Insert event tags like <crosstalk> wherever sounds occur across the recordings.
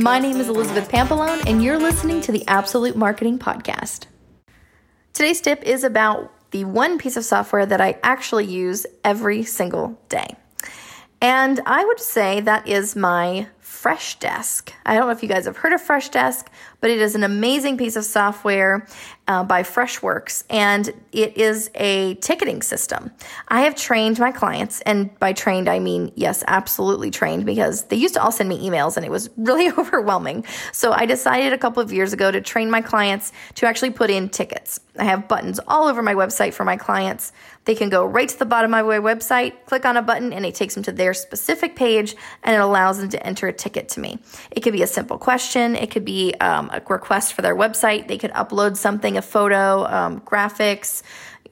My name is Elizabeth Pampalone, and you're listening to the Absolute Marketing Podcast. Today's tip is about the one piece of software that I actually use every single day. And I would say that is my Freshdesk. I don't know if you guys have heard of Freshdesk, but it is an amazing piece of software uh, by Freshworks, and it is a ticketing system. I have trained my clients, and by trained, I mean, yes, absolutely trained, because they used to all send me emails and it was <laughs> really overwhelming. So I decided a couple of years ago to train my clients to actually put in tickets. I have buttons all over my website for my clients. They can go right to the bottom of my website, click on a button, and it takes them to their specific page and it allows them to enter a ticket to me. It could be a simple question, it could be um, a request for their website. They could upload something, a photo, um, graphics,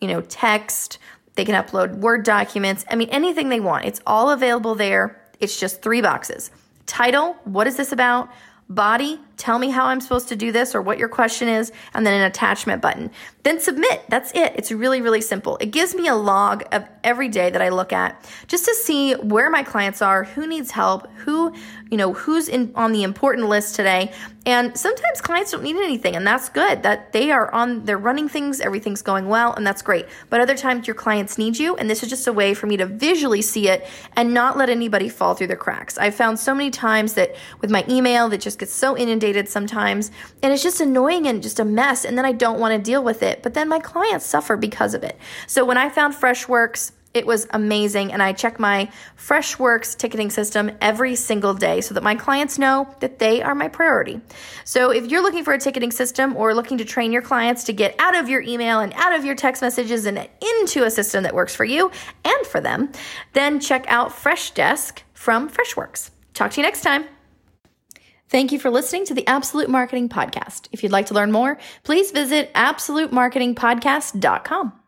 you know, text. They can upload Word documents. I mean, anything they want. It's all available there. It's just three boxes. Title, what is this about? Body, tell me how I'm supposed to do this or what your question is, and then an attachment button. Then submit. That's it. It's really, really simple. It gives me a log of every day that I look at just to see where my clients are, who needs help, who, you know, who's in on the important list today. And sometimes clients don't need anything, and that's good. That they are on, they're running things, everything's going well, and that's great. But other times your clients need you, and this is just a way for me to visually see it and not let anybody fall through the cracks. I've found so many times that with my email that just gets so inundated sometimes, and it's just annoying and just a mess, and then I don't want to deal with it. But then my clients suffer because of it. So when I found Freshworks, it was amazing. And I check my Freshworks ticketing system every single day so that my clients know that they are my priority. So if you're looking for a ticketing system or looking to train your clients to get out of your email and out of your text messages and into a system that works for you and for them, then check out Freshdesk from Freshworks. Talk to you next time. Thank you for listening to the Absolute Marketing Podcast. If you'd like to learn more, please visit absolutemarketingpodcast.com.